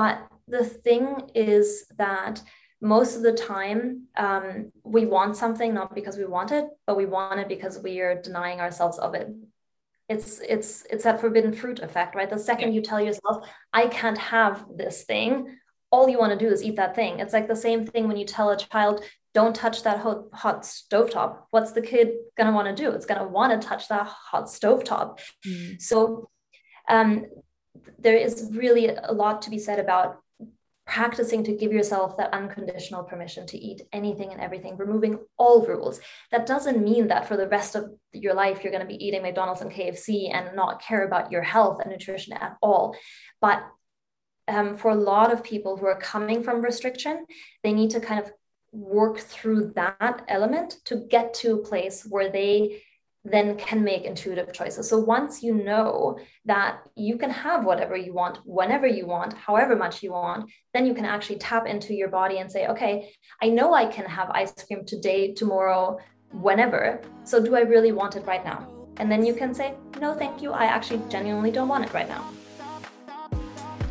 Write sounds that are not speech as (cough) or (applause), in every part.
But the thing is that most of the time um, we want something not because we want it but we want it because we are denying ourselves of it. It's it's it's that forbidden fruit effect right? The second yeah. you tell yourself i can't have this thing all you want to do is eat that thing. It's like the same thing when you tell a child don't touch that hot, hot stovetop. What's the kid going to want to do? It's going to want to touch that hot stovetop. Mm. so um, there is really a lot to be said about practicing to give yourself that unconditional permission to eat anything and everything, removing all rules. That doesn't mean that for the rest of your life, you're going to be eating McDonald's and KFC and not care about your health and nutrition at all. But um, for a lot of people who are coming from restriction, they need to kind of work through that element to get to a place where they then can make intuitive choices. So once you know that you can have whatever you want, whenever you want, however much you want, then you can actually tap into your body and say, okay, I know I can have ice cream today, tomorrow, whenever. So do I really want it right now? And then you can say, no, thank you. I actually genuinely don't want it right now.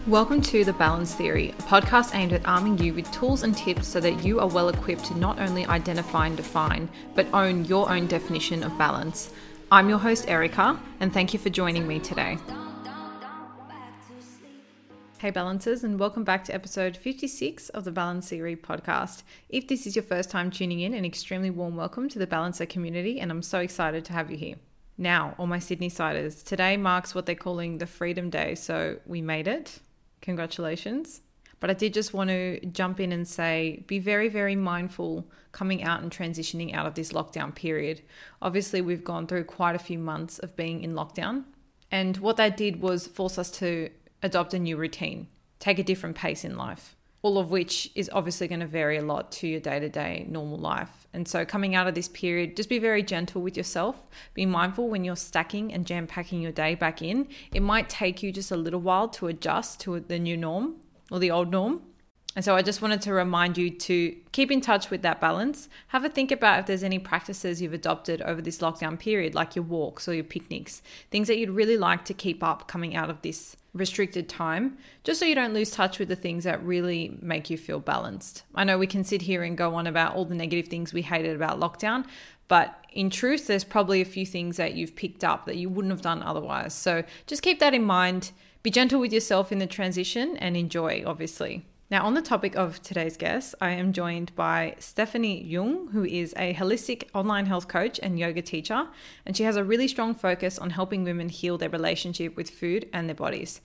Welcome to The Balance Theory, a podcast aimed at arming you with tools and tips so that you are well equipped to not only identify and define, but own your own definition of balance. I'm your host, Erica, and thank you for joining me today. Hey, balancers, and welcome back to episode 56 of the Balance Theory podcast. If this is your first time tuning in, an extremely warm welcome to the Balancer community, and I'm so excited to have you here. Now, all my Sydney siders, today marks what they're calling the Freedom Day, so we made it. Congratulations. But I did just want to jump in and say be very, very mindful coming out and transitioning out of this lockdown period. Obviously, we've gone through quite a few months of being in lockdown. And what that did was force us to adopt a new routine, take a different pace in life, all of which is obviously going to vary a lot to your day to day normal life. And so, coming out of this period, just be very gentle with yourself. Be mindful when you're stacking and jam packing your day back in. It might take you just a little while to adjust to the new norm or the old norm. And so I just wanted to remind you to keep in touch with that balance. Have a think about if there's any practices you've adopted over this lockdown period, like your walks or your picnics, things that you'd really like to keep up coming out of this restricted time, just so you don't lose touch with the things that really make you feel balanced. I know we can sit here and go on about all the negative things we hated about lockdown, but in truth, there's probably a few things that you've picked up that you wouldn't have done otherwise. So just keep that in mind. Be gentle with yourself in the transition and enjoy, obviously. Now, on the topic of today's guest, I am joined by Stefanie Jung, who is a holistic online health coach and yoga teacher, and she has a really strong focus on helping women heal their relationship with food and their bodies.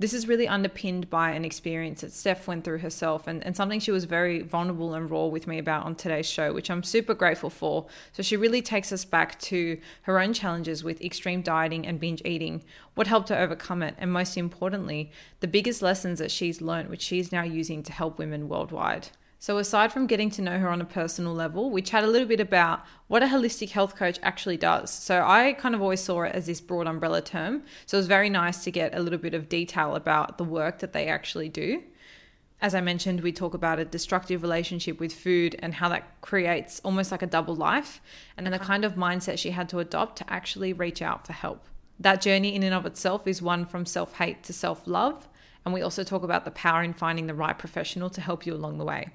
This is really underpinned by an experience that Stef went through herself and, and something she was very vulnerable and raw with me about on today's show, which I'm super grateful for. So she really takes us back to her own challenges with extreme dieting and binge eating, what helped her overcome it, and most importantly, the biggest lessons that she's learned, which she's now using to help women worldwide. So, aside from getting to know her on a personal level, we chat a little bit about what a holistic health coach actually does. So, I kind of always saw it as this broad umbrella term. So, it was very nice to get a little bit of detail about the work that they actually do. As I mentioned, we talk about a destructive relationship with food and how that creates almost like a double life, and then the kind of mindset she had to adopt to actually reach out for help. That journey, in and of itself, is one from self hate to self love. And we also talk about the power in finding the right professional to help you along the way.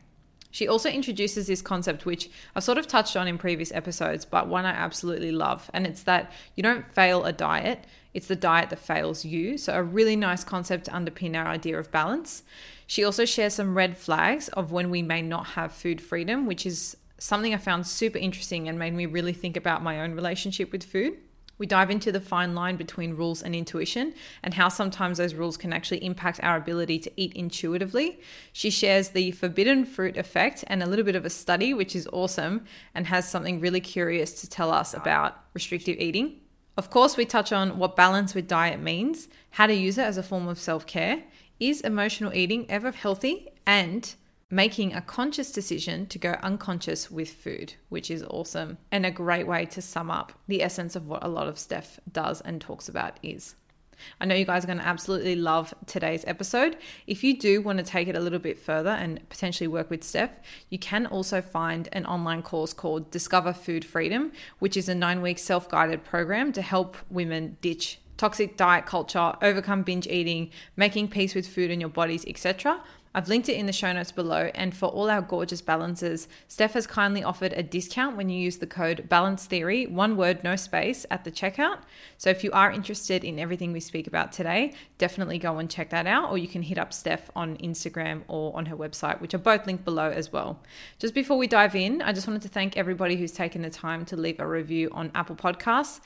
She also introduces this concept, which I've sort of touched on in previous episodes, but one I absolutely love. And it's that you don't fail a diet, it's the diet that fails you. So, a really nice concept to underpin our idea of balance. She also shares some red flags of when we may not have food freedom, which is something I found super interesting and made me really think about my own relationship with food. We dive into the fine line between rules and intuition and how sometimes those rules can actually impact our ability to eat intuitively. She shares the forbidden fruit effect and a little bit of a study, which is awesome and has something really curious to tell us about restrictive eating. Of course, we touch on what balance with diet means, how to use it as a form of self care. Is emotional eating ever healthy? And making a conscious decision to go unconscious with food, which is awesome and a great way to sum up the essence of what a lot of Stef does and talks about is. I know you guys are going to absolutely love today's episode. If you do want to take it a little bit further and potentially work with Stef, you can also find an online course called Discover Food Freedom, which is a nine week self guided program to help women ditch toxic diet culture, overcome binge eating, making peace with food and your bodies, etc. I've linked it in the show notes below. And for all our gorgeous balances, Stef has kindly offered a discount when you use the code Balance Theory, one word, no space, at the checkout. So if you are interested in everything we speak about today, definitely go and check that out. Or you can hit up Stef on Instagram or on her website, which are both linked below as well. Just before we dive in, I just wanted to thank everybody who's taken the time to leave a review on Apple Podcasts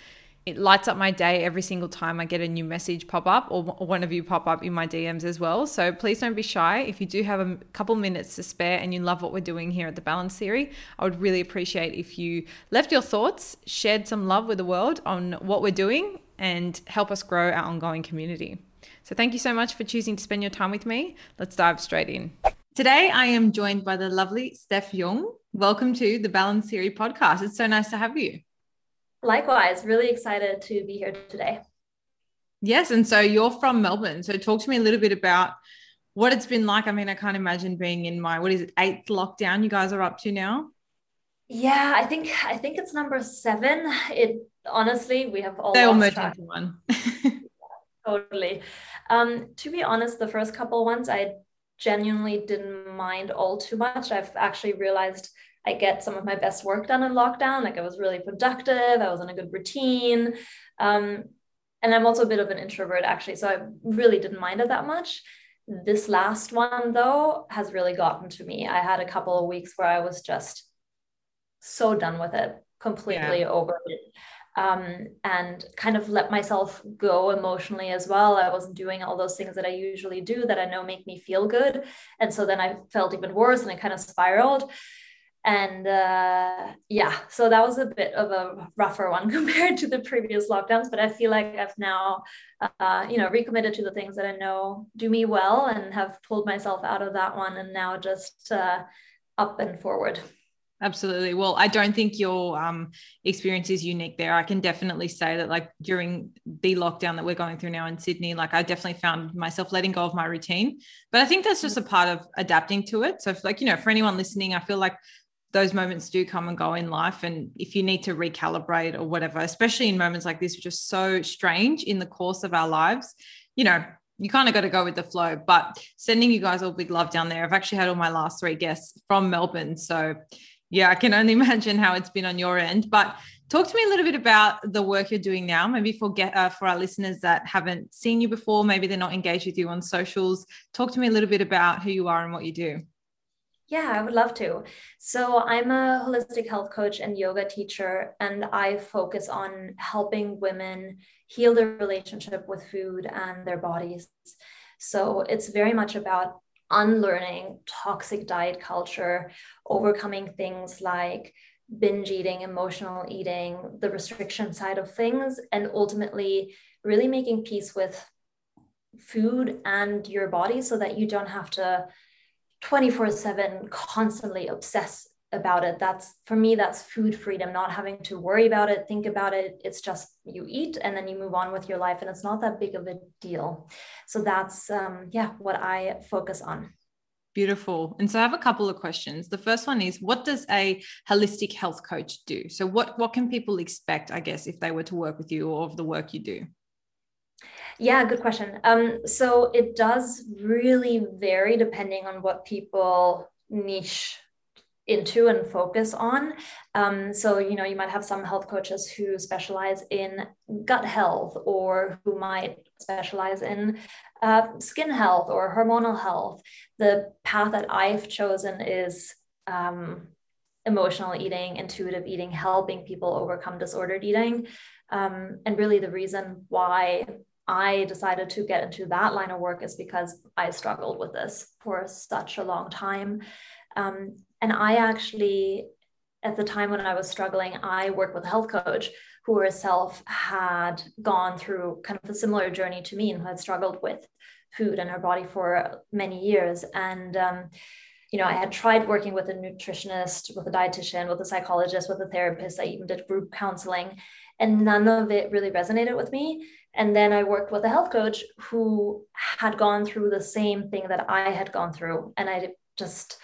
it lights up my day every single time I get a new message pop up or one of you pop up in my DMs as well. So please don't be shy. If you do have a couple minutes to spare and you love what we're doing here at the Balance Theory, I would really appreciate if you left your thoughts, shared some love with the world on what we're doing, and help us grow our ongoing community. So thank you so much for choosing to spend your time with me. Let's dive straight in. Today, I am joined by the lovely Stef Jung. Welcome to the Balance Theory podcast. It's so nice to have you. Likewise, really excited to be here today. Yes. And so you're from Melbourne. So talk to me a little bit about what it's been like. I mean, I can't imagine being in my, what is it, eighth lockdown you guys are up to now? Yeah, I think I think it's number seven. It honestly, we have all they all merged into one. (laughs) totally. Um, to be honest, the first couple ones I genuinely didn't mind all too much. I've actually realized I get some of my best work done in lockdown. Like I was really productive, I was in a good routine. Um, and I'm also a bit of an introvert, actually. So I really didn't mind it that much. This last one, though, has really gotten to me. I had a couple of weeks where I was just so done with it, completely yeah. over it. Um, and kind of let myself go emotionally as well. I wasn't doing all those things that I usually do that I know make me feel good. And so then I felt even worse and it kind of spiraled and uh, yeah so that was a bit of a rougher one (laughs) compared to the previous lockdowns but i feel like i've now uh, you know recommitted to the things that i know do me well and have pulled myself out of that one and now just uh, up and forward. Absolutely. Well i don't think your um, experience is unique there. I can definitely say that like during the lockdown that we're going through now in sydney like i definitely found myself letting go of my routine. But i think that's just a part of adapting to it. So if, like you know for anyone listening i feel like those moments do come and go in life. And if you need to recalibrate or whatever, especially in moments like this, which are so strange in the course of our lives, you know, you kind of got to go with the flow. But sending you guys all big love down there. I've actually had all my last three guests from Melbourne. So yeah, I can only (laughs) imagine how it's been on your end. But talk to me a little bit about the work you're doing now. Maybe for get uh, for our listeners that haven't seen you before, maybe they're not engaged with you on socials. Talk to me a little bit about who you are and what you do. Yeah, I would love to. So, I'm a holistic health coach and yoga teacher, and I focus on helping women heal their relationship with food and their bodies. So, it's very much about unlearning toxic diet culture, overcoming things like binge eating, emotional eating, the restriction side of things, and ultimately really making peace with food and your body so that you don't have to 24 7 constantly obsess about it that's for me that's food freedom not having to worry about it think about it it's just you eat and then you move on with your life and it's not that big of a deal so that's um, yeah what i focus on Beautiful. And so I have a couple of questions. The first one is what does a holistic health coach do? So what what can people expect, I guess, if they were to work with you or of the work you do? Yeah, good question. Um, so it does really vary depending on what people niche into and focus on. Um, so, you know, you might have some health coaches who specialize in gut health or who might specialize in uh, skin health or hormonal health. The path that I've chosen is um, emotional eating, intuitive eating, helping people overcome disordered eating. Um, and really, the reason why I decided to get into that line of work is because I struggled with this for such a long time. Um, and I actually, at the time when I was struggling, I worked with a health coach who herself had gone through kind of a similar journey to me and who had struggled with food and her body for many years. And, um, you know, I had tried working with a nutritionist, with a dietitian, with a psychologist, with a therapist. I even did group counseling, and none of it really resonated with me. And then I worked with a health coach who had gone through the same thing that I had gone through. And I just,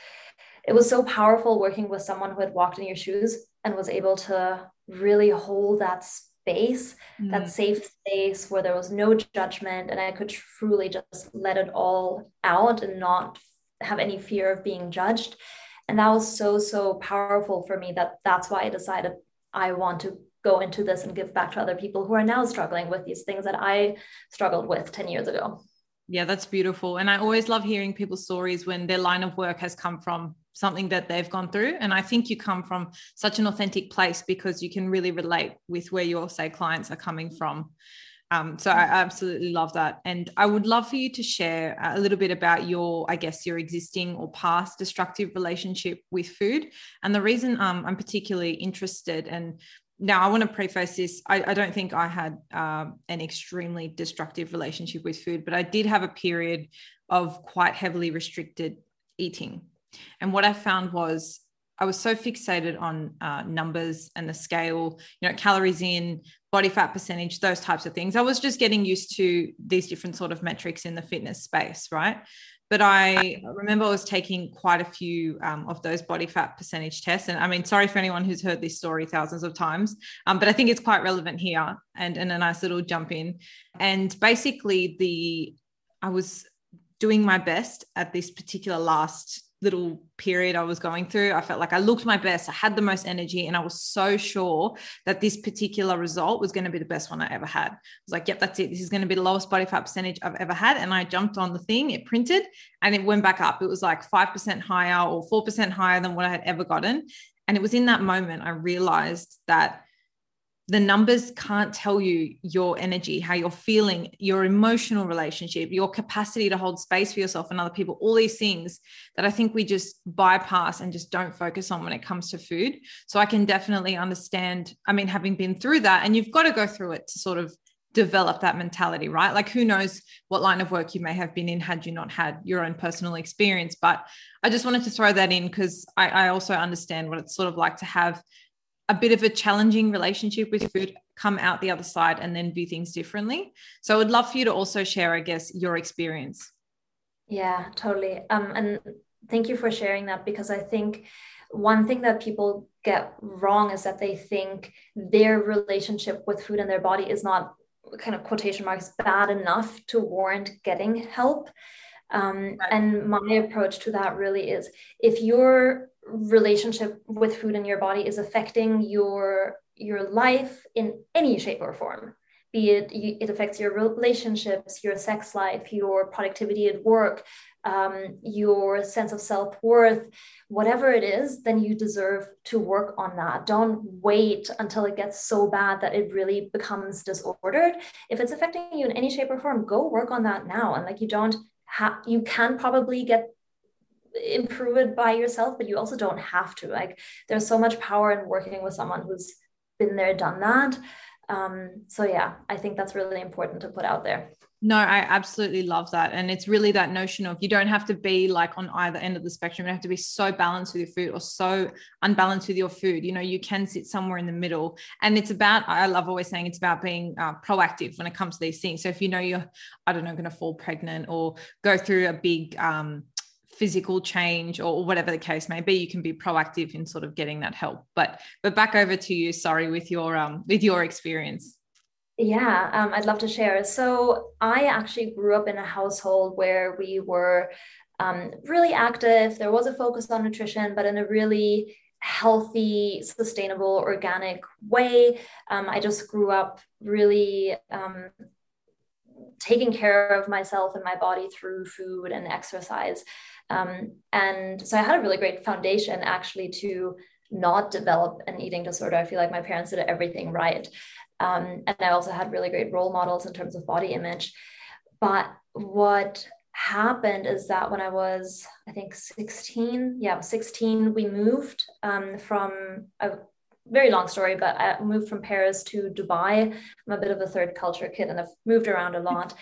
it was so powerful working with someone who had walked in your shoes and was able to really hold that space, mm. that safe space where there was no judgment and I could truly just let it all out and not have any fear of being judged. And that was so, so powerful for me that that's why I decided I want to go into this and give back to other people who are now struggling with these things that I struggled with 10 years ago. Yeah, that's beautiful. And I always love hearing people's stories when their line of work has come from something that they've gone through. And I think you come from such an authentic place because you can really relate with where your, say, clients are coming from. Um, so I absolutely love that. And I would love for you to share a little bit about your, I guess, your existing or past destructive relationship with food. And the reason um, I'm particularly interested and now I want to preface this. I, I don't think I had um, an extremely destructive relationship with food, but I did have a period of quite heavily restricted eating. And what I found was I was so fixated on uh, numbers and the scale, you know, calories in, body fat percentage, those types of things. I was just getting used to these different sort of metrics in the fitness space, right? But I remember I was taking quite a few um, of those body fat percentage tests. And I mean, sorry for anyone who's heard this story thousands of times, um, but I think it's quite relevant here and, and a nice little jump in. And basically, the I was doing my best at this particular last little period I was going through. I felt like I looked my best, I had the most energy, and I was so sure that this particular result was going to be the best one I ever had. I was like, yep, that's it. This is going to be the lowest body fat percentage I've ever had. And I jumped on the thing, it printed, and it went back up. It was like 5% higher or 4% higher than what I had ever gotten. And it was in that moment I realized that the numbers can't tell you your energy, how you're feeling, your emotional relationship, your capacity to hold space for yourself and other people, all these things that I think we just bypass and just don't focus on when it comes to food. So I can definitely understand, I mean, having been through that, and you've got to go through it to sort of develop that mentality, right? Like who knows what line of work you may have been in had you not had your own personal experience. But I just wanted to throw that in because I, I also understand what it's sort of like to have a bit of a challenging relationship with food come out the other side and then view things differently. So i would love for you to also share i guess your experience. Yeah totally. Um, and thank you for sharing that because i think one thing that people get wrong is that they think their relationship with food and their body is not kind of quotation marks bad enough to warrant getting help. Um, and my approach to that really is if your relationship with food in your body is affecting your your life in any shape or form. Be it it affects your relationships your sex life your productivity at work um, your sense of self-worth whatever it is then you deserve to work on that. Don't wait until it gets so bad that it really becomes disordered. If it's affecting you in any shape or form go work on that now. And like you don't have you can probably get improve it by yourself, but you also don't have to. Like there's so much power in working with someone who's been there, done that. Um, so yeah, I think that's really important to put out there. No, I absolutely love that. And it's really that notion of you don't have to be like on either end of the spectrum. You have to be so balanced with your food or so unbalanced with your food. You know, you can sit somewhere in the middle. And it's about, I love always saying it's about being uh, proactive when it comes to these things. So if you know you're, I don't know, going to fall pregnant or go through a big, um, physical change or whatever the case may be you can be proactive in sort of getting that help. But but back over to you sorry with your um with your experience. Yeah um, i'd love to share. So i actually grew up in a household where we were um, really active. There was a focus on nutrition but in a really healthy sustainable organic way. Um, i just grew up really um, taking care of myself and my body through food and exercise. Um, and so I had a really great foundation actually to not develop an eating disorder. I feel like my parents did everything right. Um, and I also had really great role models in terms of body image. But what happened is that when I was, I think 16, yeah, 16, we moved um, from a very long story, but I moved from Paris to Dubai. I'm a bit of a third culture kid and I've moved around a lot.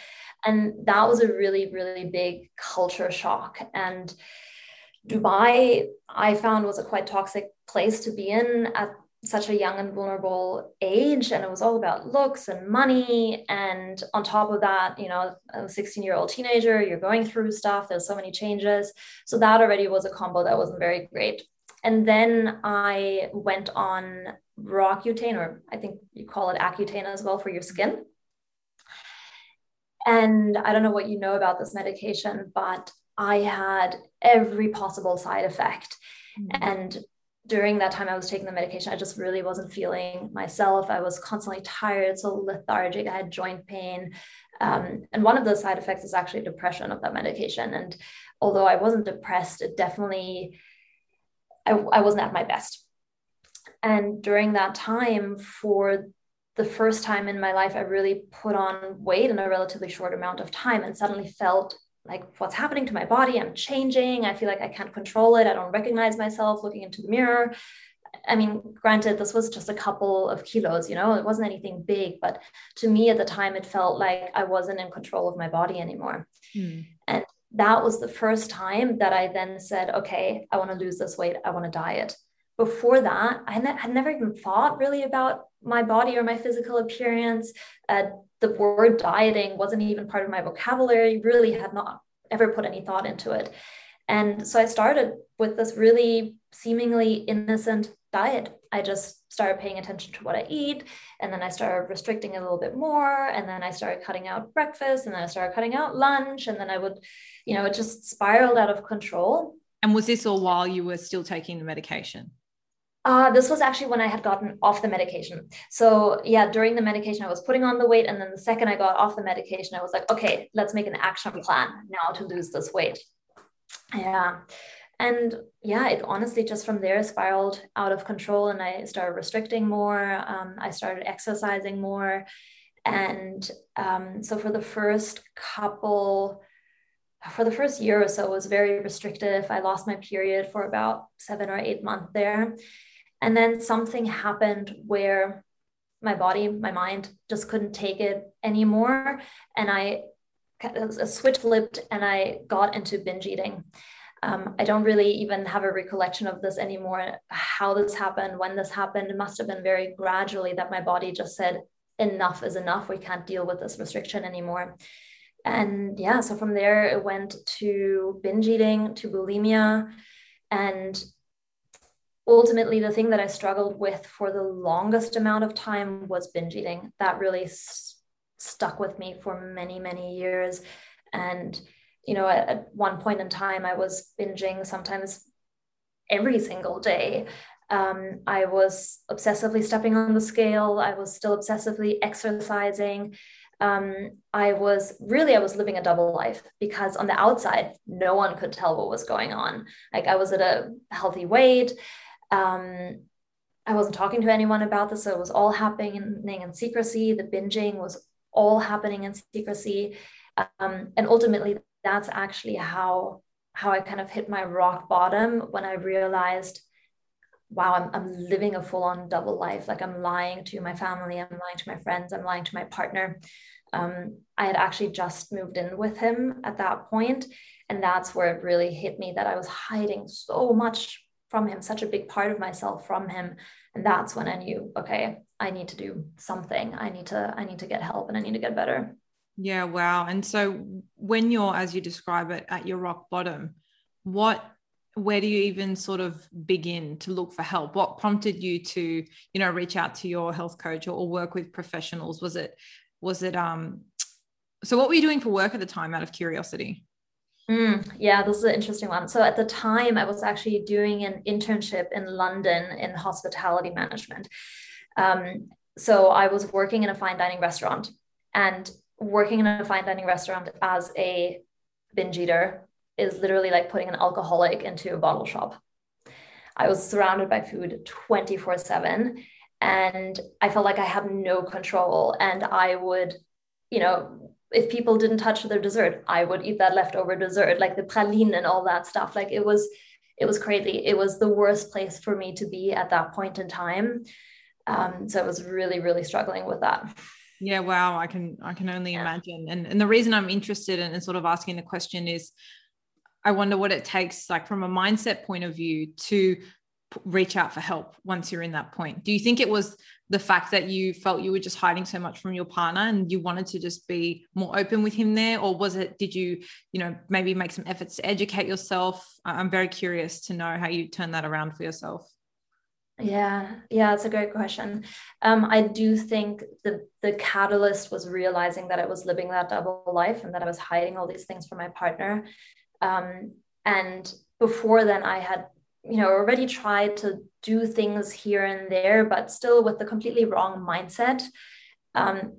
And that was a really, really big culture shock. And Dubai, I found, was a quite toxic place to be in at such a young and vulnerable age. And it was all about looks and money. And on top of that, you know, a 16 year old teenager, you're going through stuff, there's so many changes. So that already was a combo that wasn't very great and then I went on Roaccutane, or I think you call it Accutane as well for your skin. And I don't know what you know about this medication, but I had every possible side effect. Mm-hmm. And during that time I was taking the medication, I just really wasn't feeling myself. I was constantly tired, so lethargic. I had joint pain. Um, and one of those side effects is actually depression of that medication. And although I wasn't depressed, it definitely, I, I wasn't at my best. And during that time, for the first time in my life, I really put on weight in a relatively short amount of time and suddenly felt like what's happening to my body i'm changing i feel like i can't control it i don't recognize myself looking into the mirror. I mean granted this was just a couple of kilos you know it wasn't anything big but to me at the time it felt like i wasn't in control of my body anymore. Mm. and that was the first time that i then said okay i want to lose this weight i want to diet before that i ne- had never even thought really about my body or my physical appearance uh, the word dieting wasn't even part of my vocabulary, really had not ever put any thought into it. And so I started with this really seemingly innocent diet. I just started paying attention to what I eat. And then I started restricting a little bit more. And then I started cutting out breakfast. And then I started cutting out lunch. And then I would, you know, it just spiraled out of control. And was this all while you were still taking the medication? Uh, this was actually when I had gotten off the medication. So, yeah, during the medication, I was putting on the weight. And then the second I got off the medication, I was like, okay, let's make an action plan now to lose this weight. Yeah. And yeah, it honestly just from there spiraled out of control. And I started restricting more. Um, I started exercising more. And um, so, for the first couple, for the first year or so, was very restrictive. I lost my period for about seven or eight months there and then something happened where my body, my mind just couldn't take it anymore. And I a switch flipped and I got into binge eating. Um, I don't really even have a recollection of this anymore, how this happened, when this happened. It must have been very gradually that my body just said, enough is enough. We can't deal with this restriction anymore. And yeah, so from there, it went to binge eating, to bulimia. And ultimately the thing that i struggled with for the longest amount of time was binge eating. That really s- stuck with me for many many years. And you know at, at, one point in time i was binging sometimes every single day. Um, i was obsessively stepping on the scale. I was still obsessively exercising. Um, I was really I was living a double life because on the outside no one could tell what was going on. Like I was at a healthy weight, um, I wasn't talking to anyone about this, so it was all happening in secrecy. The binging was all happening in secrecy, um, and ultimately, that's actually how how I kind of hit my rock bottom when I realized, wow, I'm I'm living a full on double life. Like I'm lying to my family, I'm lying to my friends, I'm lying to my partner. Um, I had actually just moved in with him at that point, and that's where it really hit me that I was hiding so much from him, such a big part of myself from him. And that's when I knew, okay, I need to do something. I need to, I need to get help and I need to get better. Yeah, wow. And so when you're, as you describe it, at your rock bottom, what where do you even sort of begin to look for help what prompted you to you know reach out to your health coach or, or work with professionals was it was it um so what were you doing for work at the time out of curiosity Mm, yeah, this is an interesting one. So at the time, I was actually doing an internship in London in hospitality management. Um, so I was working in a fine dining restaurant, and working in a fine dining restaurant as a binge eater is literally like putting an alcoholic into a bottle shop. I was surrounded by food 24 7, and I felt like I had no control. And I would, you know, if people didn't touch their dessert, I would eat that leftover dessert, like the praline and all that stuff. Like it was, it was crazy. It was the worst place for me to be at that point in time. Um, so I was really, really struggling with that. Yeah, wow. I can I can only yeah. imagine. And and the reason I'm interested in, in sort of asking the question is I wonder what it takes, like from a mindset point of view, to reach out for help once you're in that point. Do you think it was the fact that you felt you were just hiding so much from your partner and you wanted to just be more open with him there or was it did you you know maybe make some efforts to educate yourself i'm very curious to know how you turn that around for yourself Yeah, yeah, it's a great question. Um, I do think the the catalyst was realizing that I was living that double life and that I was hiding all these things from my partner. Um, and before then, I had, you know, already tried to do things here and there, but still with the completely wrong mindset. Um,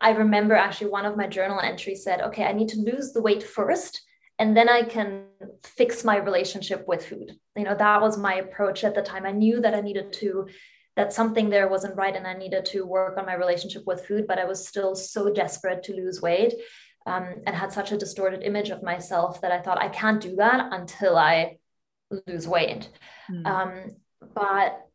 I remember actually one of my journal entries said, "Okay, I need to lose the weight first, and then I can fix my relationship with food. You know, that was my approach at the time. I knew that I needed to, that something there wasn't right and I needed to work on my relationship with food, but I was still so desperate to lose weight um, and had such a distorted image of myself that I thought I can't do that until I lose weight. Mm. Um, but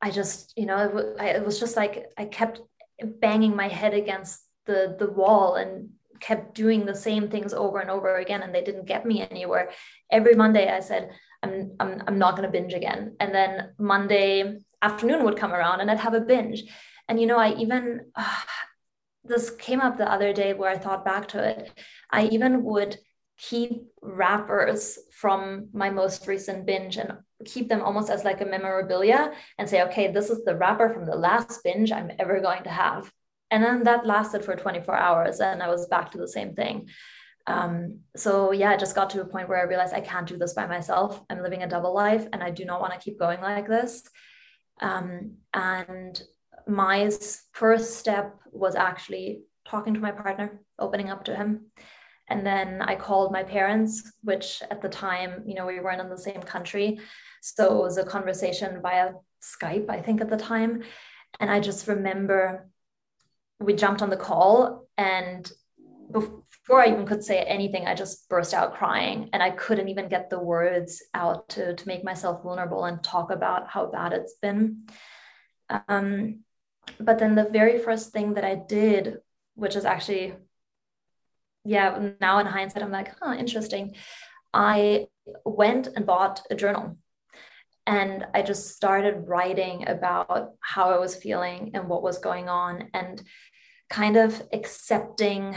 I just, you know, it, w- I, it was just like I kept banging my head against the the wall and kept doing the same things over and over again and they didn't get me anywhere every monday i said i'm i'm, I'm not going to binge again and then monday afternoon would come around and i'd have a binge and you know i even uh, (sighs) this came up the other day where i thought back to it i even would keep wrappers from my most recent binge and keep them almost as like a memorabilia and say okay this is the wrapper from the last binge i'm ever going to have. And then that lasted for 24 hours and i was back to the same thing. Um, so yeah i just got to a point where i realized i can't do this by myself. I'm living a double life and i do not want to keep going like this. Um, and my first step was actually talking to my partner opening up to him and then i called my parents which at the time you know we weren't in the same country. So it was a conversation via skype i think at the time. And i just remember we jumped on the call and before I even could say anything, I just burst out crying. And I couldn't even get the words out to, to make myself vulnerable and talk about how bad it's been. Um, but then the very first thing that I did, which is actually, yeah, now in hindsight, I'm like, huh, interesting. I went and bought a journal and I just started writing about how I was feeling and what was going on. And kind of accepting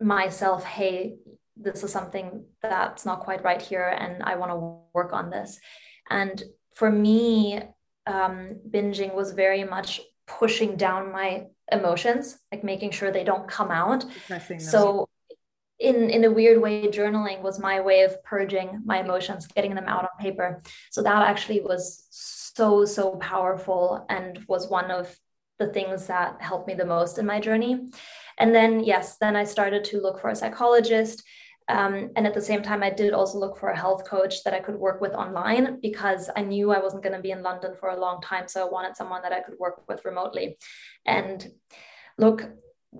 myself hey this is something that's not quite right here and i want to work on this and for me um, binging was very much pushing down my emotions like making sure they don't come out so in in a weird way journaling was my way of purging my emotions getting them out on paper so that actually was so so powerful and was one of the things that helped me the most in my journey. And then, yes, then I started to look for a psychologist. Um, and at the same time, I did also look for a health coach that I could work with online because I knew I wasn't going to be in London for a long time. So I wanted someone that I could work with remotely. And look,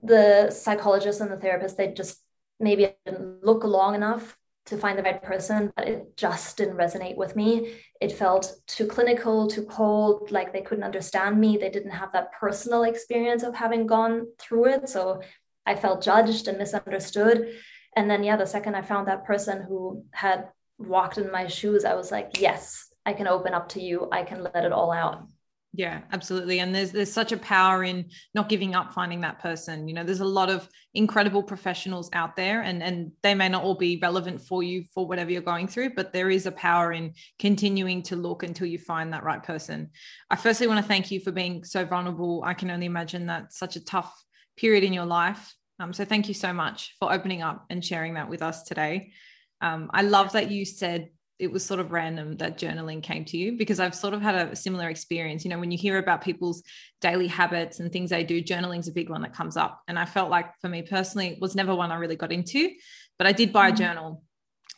the psychologist and the therapist, they just maybe I didn't look long enough to find the right person, but it just didn't resonate with me. It felt too clinical, too cold, like they couldn't understand me. They didn't have that personal experience of having gone through it. So I felt judged and misunderstood. And then, yeah, the second I found that person who had walked in my shoes, I was like, yes, I can open up to you. I can let it all out. Yeah, absolutely. And there's there's such a power in not giving up finding that person. You know, there's a lot of incredible professionals out there and and they may not all be relevant for you for whatever you're going through, but there is a power in continuing to look until you find that right person. I firstly want to thank you for being so vulnerable. I can only imagine that such a tough period in your life. Um, so thank you so much for opening up and sharing that with us today. Um, I love that you said it was sort of random that journaling came to you because I've sort of had a similar experience. You know, when you hear about people's daily habits and things they do, journaling's a big one that comes up. And I felt like for me personally, it was never one I really got into, but I did buy a mm. journal.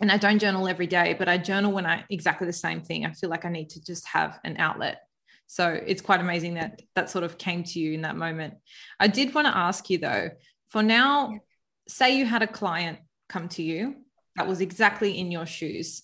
And I don't journal every day, but I journal when I exactly the same thing. I feel like I need to just have an outlet. So it's quite amazing that that sort of came to you in that moment. I did want to ask you though, for now, say you had a client come to you that was exactly in your shoes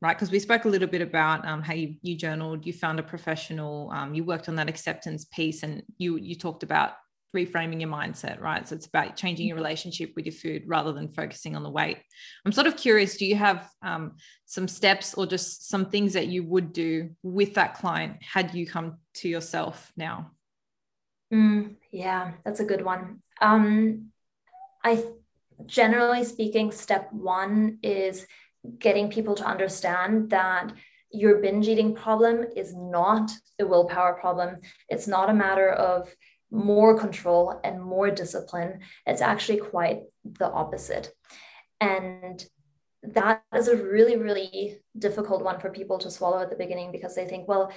right? Because we spoke a little bit about um, how you, you journaled, you found a professional, um, you worked on that acceptance piece, and you you talked about reframing your mindset, right? So it's about changing your relationship with your food rather than focusing on the weight. I'm sort of curious, do you have um, some steps or just some things that you would do with that client had you come to yourself now? Mm, yeah, that's a good one. Um, I generally speaking, step one is getting people to understand that your binge eating problem is not a willpower problem. It's not a matter of more control and more discipline. It's actually quite the opposite. And that is a really, really difficult one for people to swallow at the beginning because they think, well,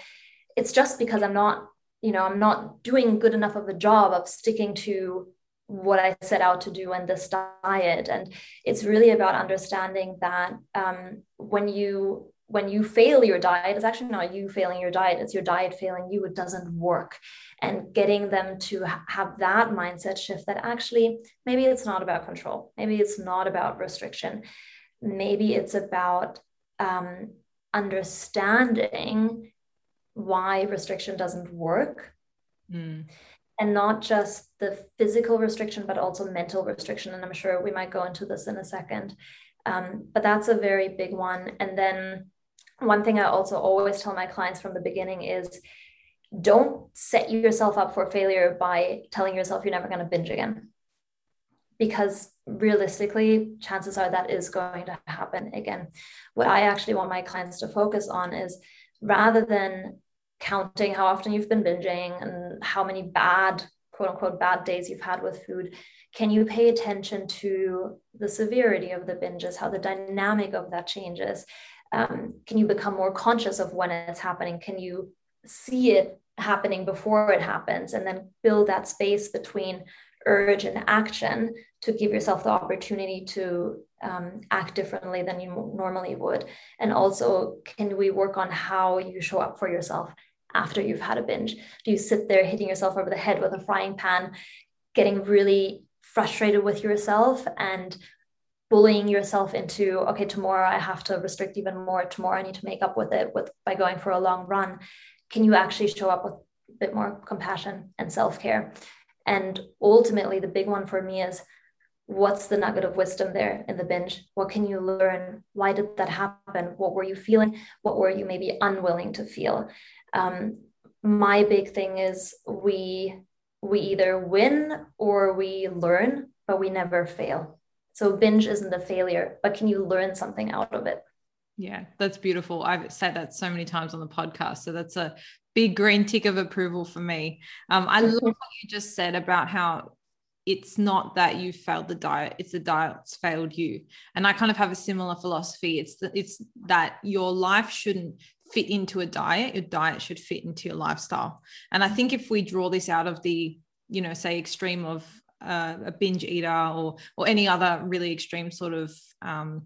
it's just because I'm not, you know, I'm not doing good enough of a job of sticking to what I set out to do in this diet. And it's really about understanding that um, when you when you fail your diet, it's actually not you failing your diet, it's your diet failing you. It doesn't work. And getting them to have that mindset shift that actually maybe it's not about control, maybe it's not about restriction, maybe it's about um, understanding why restriction doesn't work. Mm and not just the physical restriction, but also mental restriction. And I'm sure we might go into this in a second. Um, but that's a very big one. And then one thing I also always tell my clients from the beginning is don't set yourself up for failure by telling yourself you're never going to binge again. Because realistically, chances are that is going to happen again. What I actually want my clients to focus on is rather than counting how often you've been binging and how many bad quote unquote bad days you've had with food can you pay attention to the severity of the binges how the dynamic of that changes? Um, can you become more conscious of when it's happening? Can you see it happening before it happens? And then build that space between urge and action to give yourself the opportunity to um, act differently than you normally would. And also can we work on how you show up for yourself after you've had a binge? Do you sit there hitting yourself over the head with a frying pan, getting really frustrated with yourself and bullying yourself into okay tomorrow i have to restrict even more. Tomorrow i need to make up with it with by going for a long run. Can you actually show up with a bit more compassion and self-care? And ultimately the big one for me is what's the nugget of wisdom there in the binge? What can you learn? Why did that happen? What were you feeling? What were you maybe unwilling to feel um, my big thing is we we either win or we learn but we never fail. So binge isn't a failure but can you learn something out of it? Yeah that's beautiful. I've said that so many times on the podcast so that's a big green tick of approval for me. Um, i love (laughs) what you just said about how it's not that you failed the diet it's the diet's failed you. And i kind of have a similar philosophy. It's that it's that your life shouldn't fit into a diet your diet should fit into your lifestyle and i think if we draw this out of the you know say extreme of uh, a binge eater or or any other really extreme sort of um,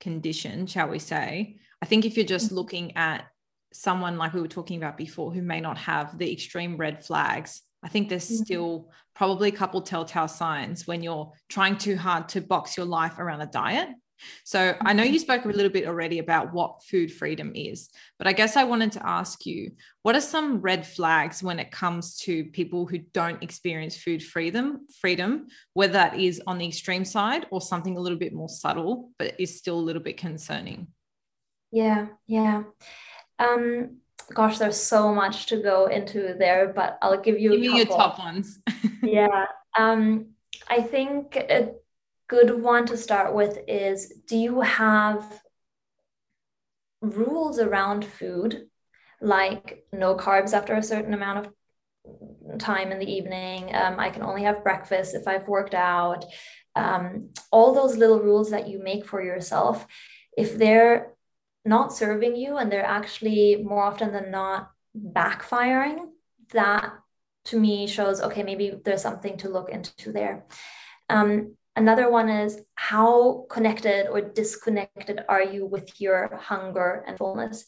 condition shall we say i think if you're just mm-hmm. looking at someone like we were talking about before who may not have the extreme red flags I think there's mm-hmm. still probably a couple telltale signs when you're trying too hard to box your life around a diet. So I know you spoke a little bit already about what food freedom is, but I guess I wanted to ask you what are some red flags when it comes to people who don't experience food freedom, freedom, whether that is on the extreme side or something a little bit more subtle, but is still a little bit concerning? Yeah, yeah. Um, gosh, there's so much to go into there, but I'll give you give me your top ones. (laughs) yeah. Um, I think a good one to start with is do you have rules around food? Like no carbs after a certain amount of time in the evening. Um, i can only have breakfast if i've worked out. Um, all those little rules that you make for yourself if they're not serving you and they're actually more often than not backfiring, that to me shows okay, maybe there's something to look into there. Um, another one is how connected or disconnected are you with your hunger and fullness?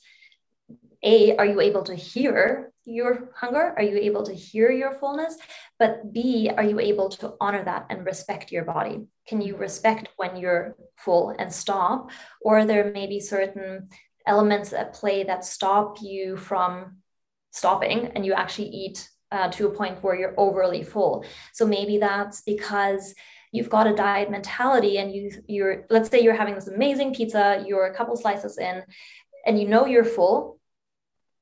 A, are you able to hear your hunger? Are you able to hear your fullness? But B, are you able to honor that and respect your body? Can you respect when you're full and stop? Or there may be certain elements at play that stop you from stopping and you actually eat uh, to a point where you're overly full. So maybe that's because you've got a diet mentality and you you're let's say you're having this amazing pizza, you're a couple slices in and you know you're full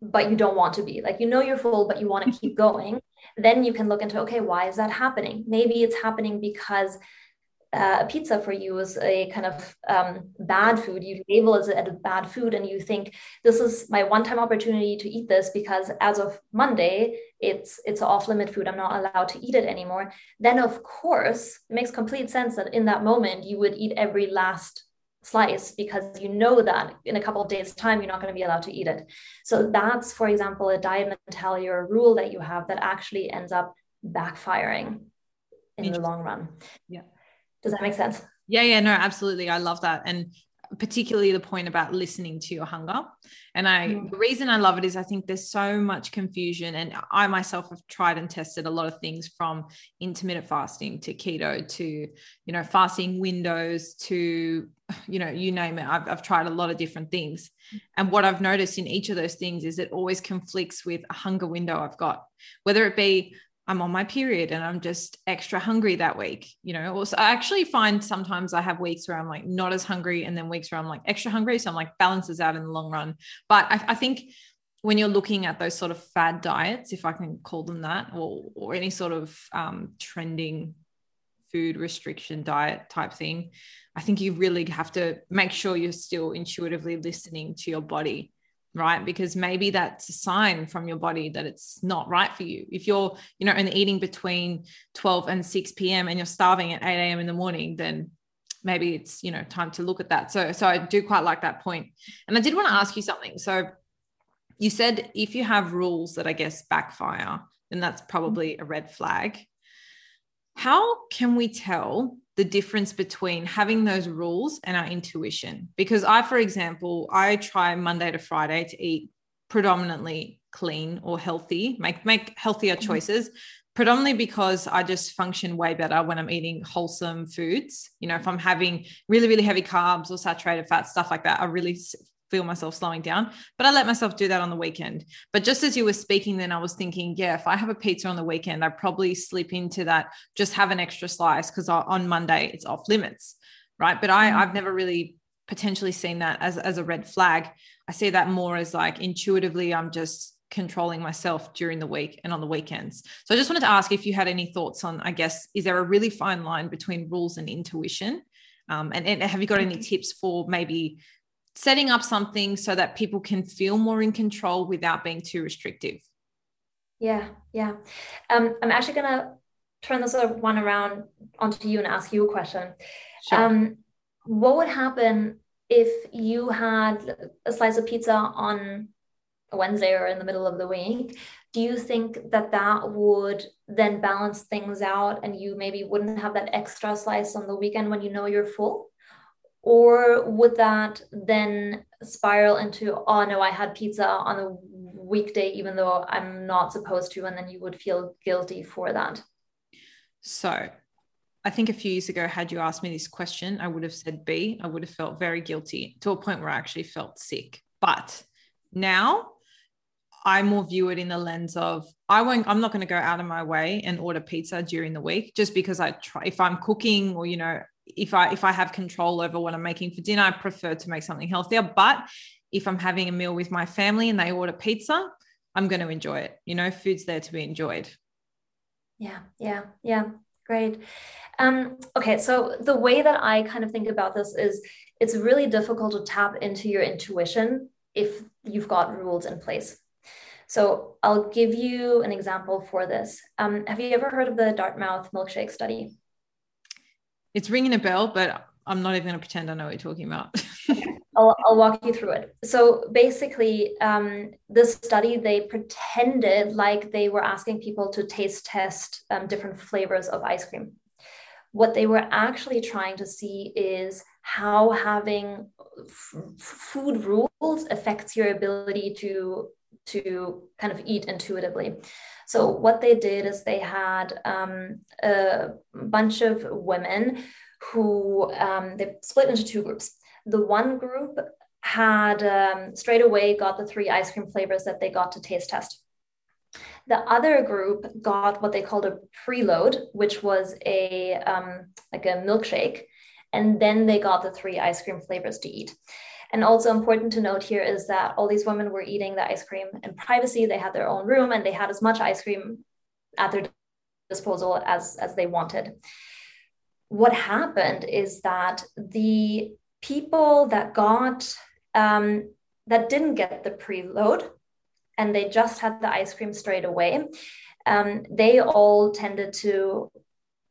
but you don't want to be. Like you know you're full but you want to (laughs) keep going then you can look into okay why is that happening? Maybe it's happening because uh, a pizza for you is a kind of um, bad food, you label it as a bad food, and you think this is my one-time opportunity to eat this because as of Monday, it's it's off-limit food. I'm not allowed to eat it anymore. Then of course, it makes complete sense that in that moment you would eat every last slice because you know that in a couple of days time you're not going to be allowed to eat it. So that's for example a diet mentality or a rule that you have that actually ends up backfiring in the long run. Yeah does that make sense yeah yeah no absolutely i love that and particularly the point about listening to your hunger. And I, mm. the reason I love it is I think there's so much confusion. And I myself have tried and tested a lot of things from intermittent fasting to keto to, you know, fasting windows to, you know, you name it. I've, I've tried a lot of different things. And what I've noticed in each of those things is it always conflicts with a hunger window I've got, whether it be I'm on my period and I'm just extra hungry that week, you know. Also, I actually find sometimes I have weeks where I'm like not as hungry, and then weeks where I'm like extra hungry. So I'm like balances out in the long run. But I, I think when you're looking at those sort of fad diets, if I can call them that, or or any sort of um, trending food restriction diet type thing, I think you really have to make sure you're still intuitively listening to your body right? Because maybe that's a sign from your body that it's not right for you. If you're you know only eating between 12 and 6 p.m and you're starving at 8 a.m in the morning then maybe it's you know time to look at that. So so i do quite like that point. And i did want to ask you something. So you said if you have rules that i guess backfire then that's probably a red flag. How can we tell the difference between having those rules and our intuition. Because I, for example, I try Monday to Friday to eat predominantly clean or healthy, make make healthier mm-hmm. choices. Predominantly because I just function way better when I'm eating wholesome foods. You know, if I'm having really, really heavy carbs or saturated fat, stuff like that, I really feel myself slowing down. But I let myself do that on the weekend. But just as you were speaking, then I was thinking, yeah, if I have a pizza on the weekend, I probably slip into that, just have an extra slice because on Monday it's off limits. Right. But I, mm. I've never really potentially seen that as, as a red flag. I see that more as like intuitively, I'm just controlling myself during the week and on the weekends. So I just wanted to ask if you had any thoughts on, I guess, is there a really fine line between rules and intuition? Um, and, and have you got any tips for maybe setting up something so that people can feel more in control without being too restrictive. Yeah, yeah. Um, I'm actually going to turn this one around onto you and ask you a question. Sure. Um, what would happen if you had a slice of pizza on a Wednesday or in the middle of the week? Do you think that that would then balance things out and you maybe wouldn't have that extra slice on the weekend when you know you're full? Or would that then spiral into oh no i had pizza on a weekday even though i'm not supposed to and then you would feel guilty for that? So i think a few years ago had you asked me this question i would have said b. I would have felt very guilty to a point where i actually felt sick. But now I more view it in the lens of I won't I'm not going to go out of my way and order pizza during the week just because I try if I'm cooking or you know if I if I have control over what I'm making for dinner, I prefer to make something healthier. But if I'm having a meal with my family and they order pizza, I'm going to enjoy it. You know, food's there to be enjoyed. Yeah, yeah, yeah. Great. Um, okay, so the way that I kind of think about this is it's really difficult to tap into your intuition if you've got rules in place. So I'll give you an example for this. Um, have you ever heard of the Dartmouth milkshake study? It's ringing a bell, but I'm not even going to pretend I know what you're talking about. (laughs) I'll, I'll walk you through it. So basically, um, this study, they pretended like they were asking people to taste test um, different flavors of ice cream. What they were actually trying to see is how having f- food rules affects your ability to to kind of eat intuitively. So what they did is they had um, a bunch of women who um, they split into two groups. The one group had um, straight away got the three ice cream flavors that they got to taste test. The other group got what they called a preload, which was a um, like a milkshake, and then they got the three ice cream flavors to eat. And also important to note here is that all these women were eating the ice cream in privacy. They had their own room and they had as much ice cream at their disposal as, as they wanted. what happened is that the people that got um, that didn't get the preload and they just had the ice cream straight away um, they all tended to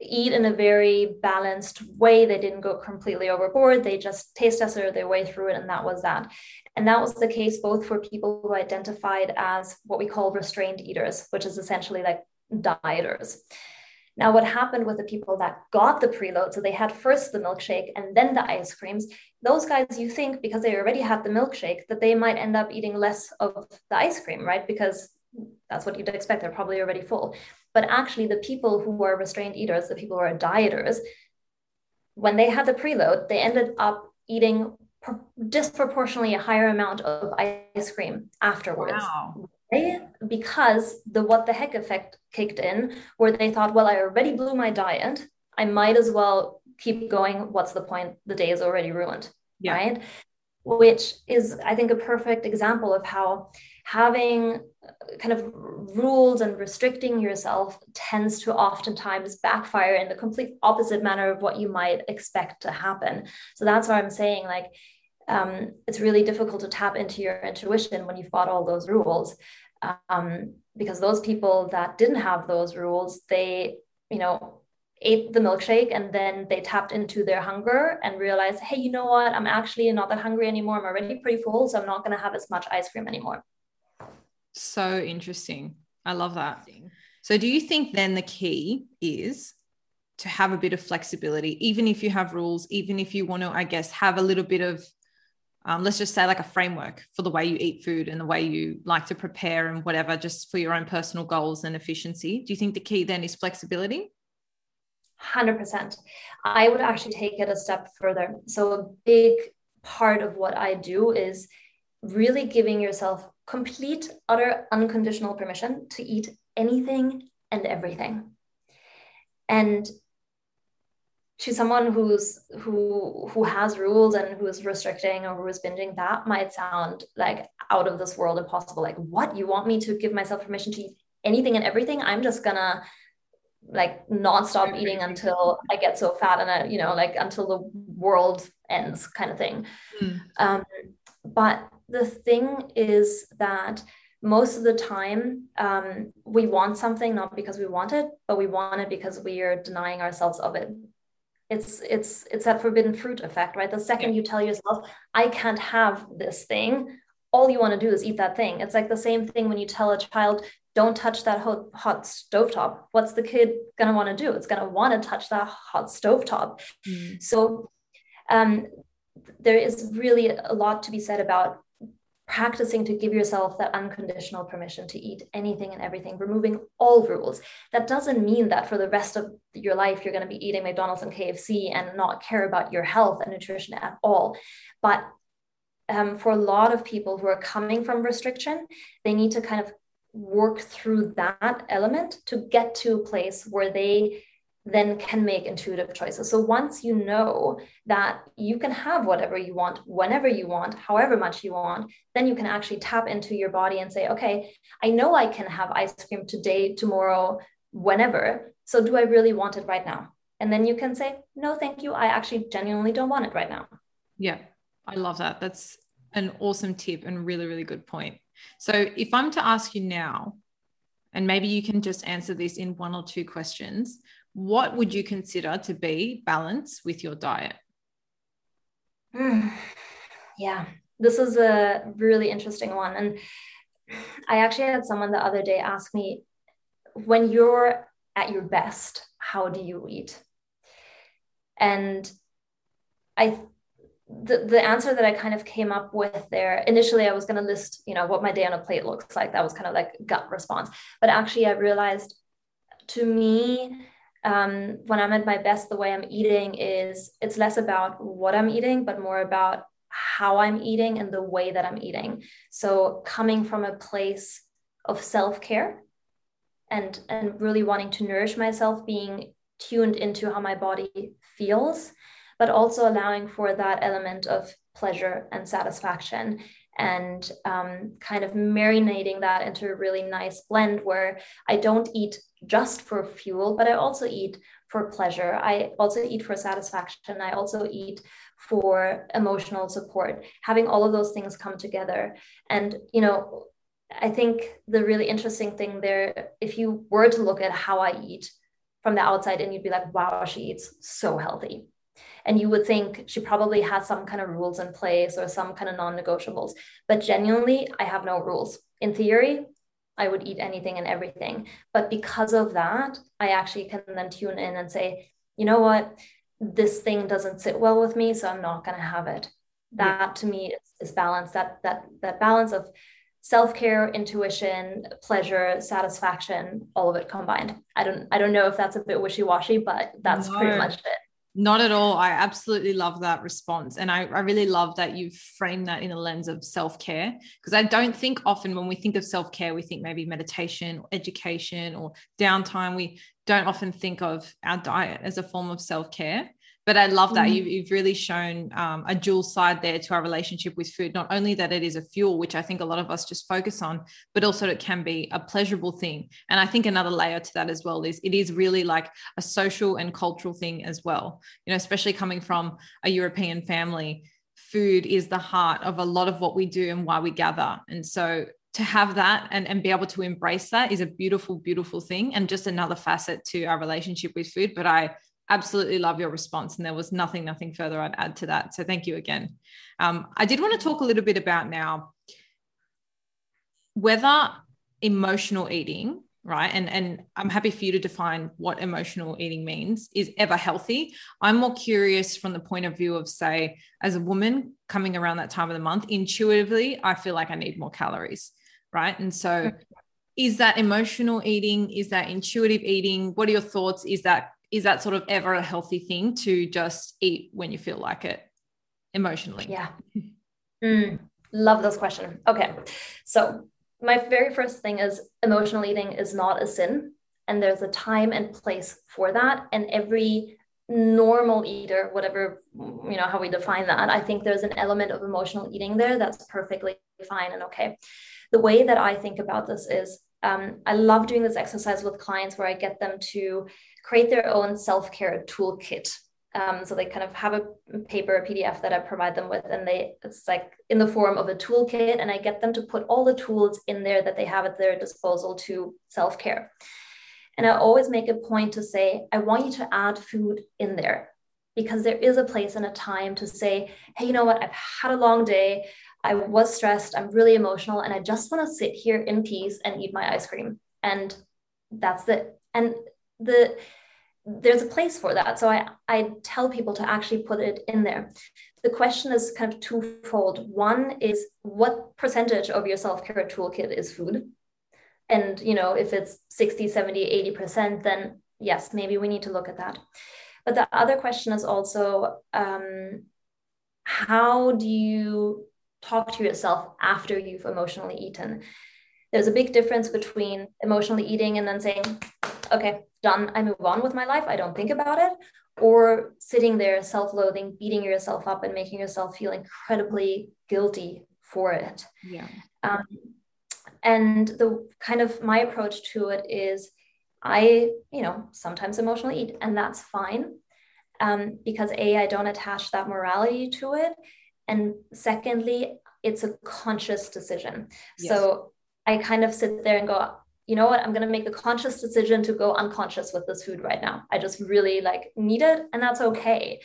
eat in a very balanced way they didn't go completely overboard they just taste tested their way through it and that was that and that was the case both for people who identified as what we call restrained eaters which is essentially like dieters now, what happened with the people that got the preload, so they had first the milkshake and then the ice creams, those guys, you think because they already had the milkshake, that they might end up eating less of the ice cream, right? Because that's what you'd expect. They're probably already full. But actually, the people who were restrained eaters, the people who are dieters, when they had the preload, they ended up eating disproportionately a higher amount of ice cream afterwards. Wow because the what the heck effect kicked in, where they thought, well, I already blew my diet. I might as well keep going. What's the point? The day is already ruined. Yeah. Right. Which is, I think, a perfect example of how having kind of rules and restricting yourself tends to oftentimes backfire in the complete opposite manner of what you might expect to happen. So that's why I'm saying, like, um, it's really difficult to tap into your intuition when you've got all those rules. Um, because those people that didn't have those rules they you know ate the milkshake and then they tapped into their hunger and realized hey you know what? I'm actually not that hungry anymore. I'm already pretty full so i'm not going to have as much ice cream anymore so interesting. I love that. So do you think then the key is to have a bit of flexibility even if you have rules even if you want to i guess have a little bit of um, let's just say like a framework for the way you eat food and the way you like to prepare and whatever just for your own personal goals and efficiency? Do you think the key then is flexibility? 100% i would actually take it a step further. So a big part of what i do is really giving yourself complete utter unconditional permission to eat anything and everything. And to someone who's who who has rules and who is restricting or who is binging that might sound like out of this world impossible. Like what? You want me to give myself permission to eat anything and everything? I'm just gonna like non-stop eating until i get so fat and I, you know like until the world ends kind of thing. Mm. um, but the thing is that most of the time um, we want something not because we want it but we want it because we are denying ourselves of it. It's it's it's that forbidden fruit effect right? The second you tell yourself i can't have this thing all you want to do is eat that thing. It's like the same thing when you tell a child don't touch that hot, hot stovetop. What's the kid going to want to do? It's going to want to touch that hot stovetop. Mm. so um, there is really a lot to be said about practicing to give yourself that unconditional permission to eat anything and everything, removing all rules. That doesn't mean that for the rest of your life, you're going to be eating McDonald's and KFC and not care about your health and nutrition at all. But um, for a lot of people who are coming from restriction, they need to kind of work through that element to get to a place where they then can make intuitive choices. So once you know that you can have whatever you want, whenever you want, however much you want, then you can actually tap into your body and say, okay, I know I can have ice cream today, tomorrow, whenever. So do I really want it right now? And then you can say, no, thank you. I actually genuinely don't want it right now. Yeah, I love that. That's an awesome tip and really, really good point. So if I'm to ask you now, and maybe you can just answer this in one or two questions what would you consider to be balance with your diet? Mm, yeah, this is a really interesting one. And I actually had someone the other day ask me, when you're at your best, how do you eat? And I the, the answer that I kind of came up with there initially I was going to list you know what my day on a plate looks like that was kind of like gut response but actually I realized to me um, when I'm at my best, the way I'm eating is it's less about what I'm eating, but more about how I'm eating and the way that I'm eating. So coming from a place of self-care and and really wanting to nourish myself, being tuned into how my body feels, but also allowing for that element of pleasure and satisfaction and um, kind of marinating that into a really nice blend where I don't eat just for fuel, but I also eat for pleasure. I also eat for satisfaction. I also eat for emotional support. Having all of those things come together. And, you know, I think the really interesting thing there, if you were to look at how I eat from the outside and you'd be like, wow, she eats so healthy. And you would think she probably has some kind of rules in place or some kind of non negotiables. But genuinely, I have no rules. In theory, I would eat anything and everything. But because of that, I actually can then tune in and say, you know what, this thing doesn't sit well with me, so I'm not going to have it. That yeah. to me is, is balance. That that that balance of self-care intuition pleasure satisfaction all of it combined i don't i don't know if that's a bit wishy-washy but that's no. pretty much it not at all. I absolutely love that response. And I, I really love that you've framed that in a lens of self care. Because I don't think often when we think of self care, we think maybe meditation or education or downtime. We don't often think of our diet as a form of self care. But I love that mm. you've, you've really shown um, a dual side there to our relationship with food. Not only that it is a fuel, which I think a lot of us just focus on, but also it can be a pleasurable thing. And I think another layer to that as well is it is really like a social and cultural thing as well. You know, especially coming from a European family, food is the heart of a lot of what we do and why we gather. And so to have that and, and be able to embrace that is a beautiful, beautiful thing and just another facet to our relationship with food. But I absolutely love your response. And there was nothing, nothing further I'd add to that. So thank you again. Um, I did want to talk a little bit about now whether emotional eating right and and i'm happy for you to define what emotional eating means is ever healthy i'm more curious from the point of view of say as a woman coming around that time of the month intuitively i feel like i need more calories right and so is that emotional eating is that intuitive eating what are your thoughts is that is that sort of ever a healthy thing to just eat when you feel like it emotionally? Yeah. Mm, love this question. Okay. So, my very first thing is emotional eating is not a sin. And there's a time and place for that. And every normal eater, whatever, you know, how we define that, I think there's an element of emotional eating there that's perfectly fine and okay. The way that I think about this is um, I love doing this exercise with clients where I get them to create their own self care toolkit. Um, so they kind of have a paper, a PDF that I provide them with, and they it's like in the form of a toolkit, and I get them to put all the tools in there that they have at their disposal to self care. And I always make a point to say, I want you to add food in there because there is a place and a time to say, hey, you know what? I've had a long day. I was stressed. I'm really emotional. And I just want to sit here in peace and eat my ice cream. And that's it. And the there's a place for that. So I, I tell people to actually put it in there. The question is kind of twofold. One is what percentage of your self-care toolkit is food? And you know, if it's 60, 70, 80%, then yes, maybe we need to look at that. But the other question is also um, how do you talk to yourself after you've emotionally eaten? There's a big difference between emotionally eating and then saying, okay, done, I move on with my life, I don't think about it, or sitting there self loathing, beating yourself up, and making yourself feel incredibly guilty for it. Yeah. Um, and the kind of my approach to it is I, you know, sometimes emotionally eat, and that's fine. Um, because A, I don't attach that morality to it. And secondly, it's a conscious decision. Yes. So I kind of sit there and go, you know what, I'm going to make the conscious decision to go unconscious with this food right now. I just really like need it, and that's okay.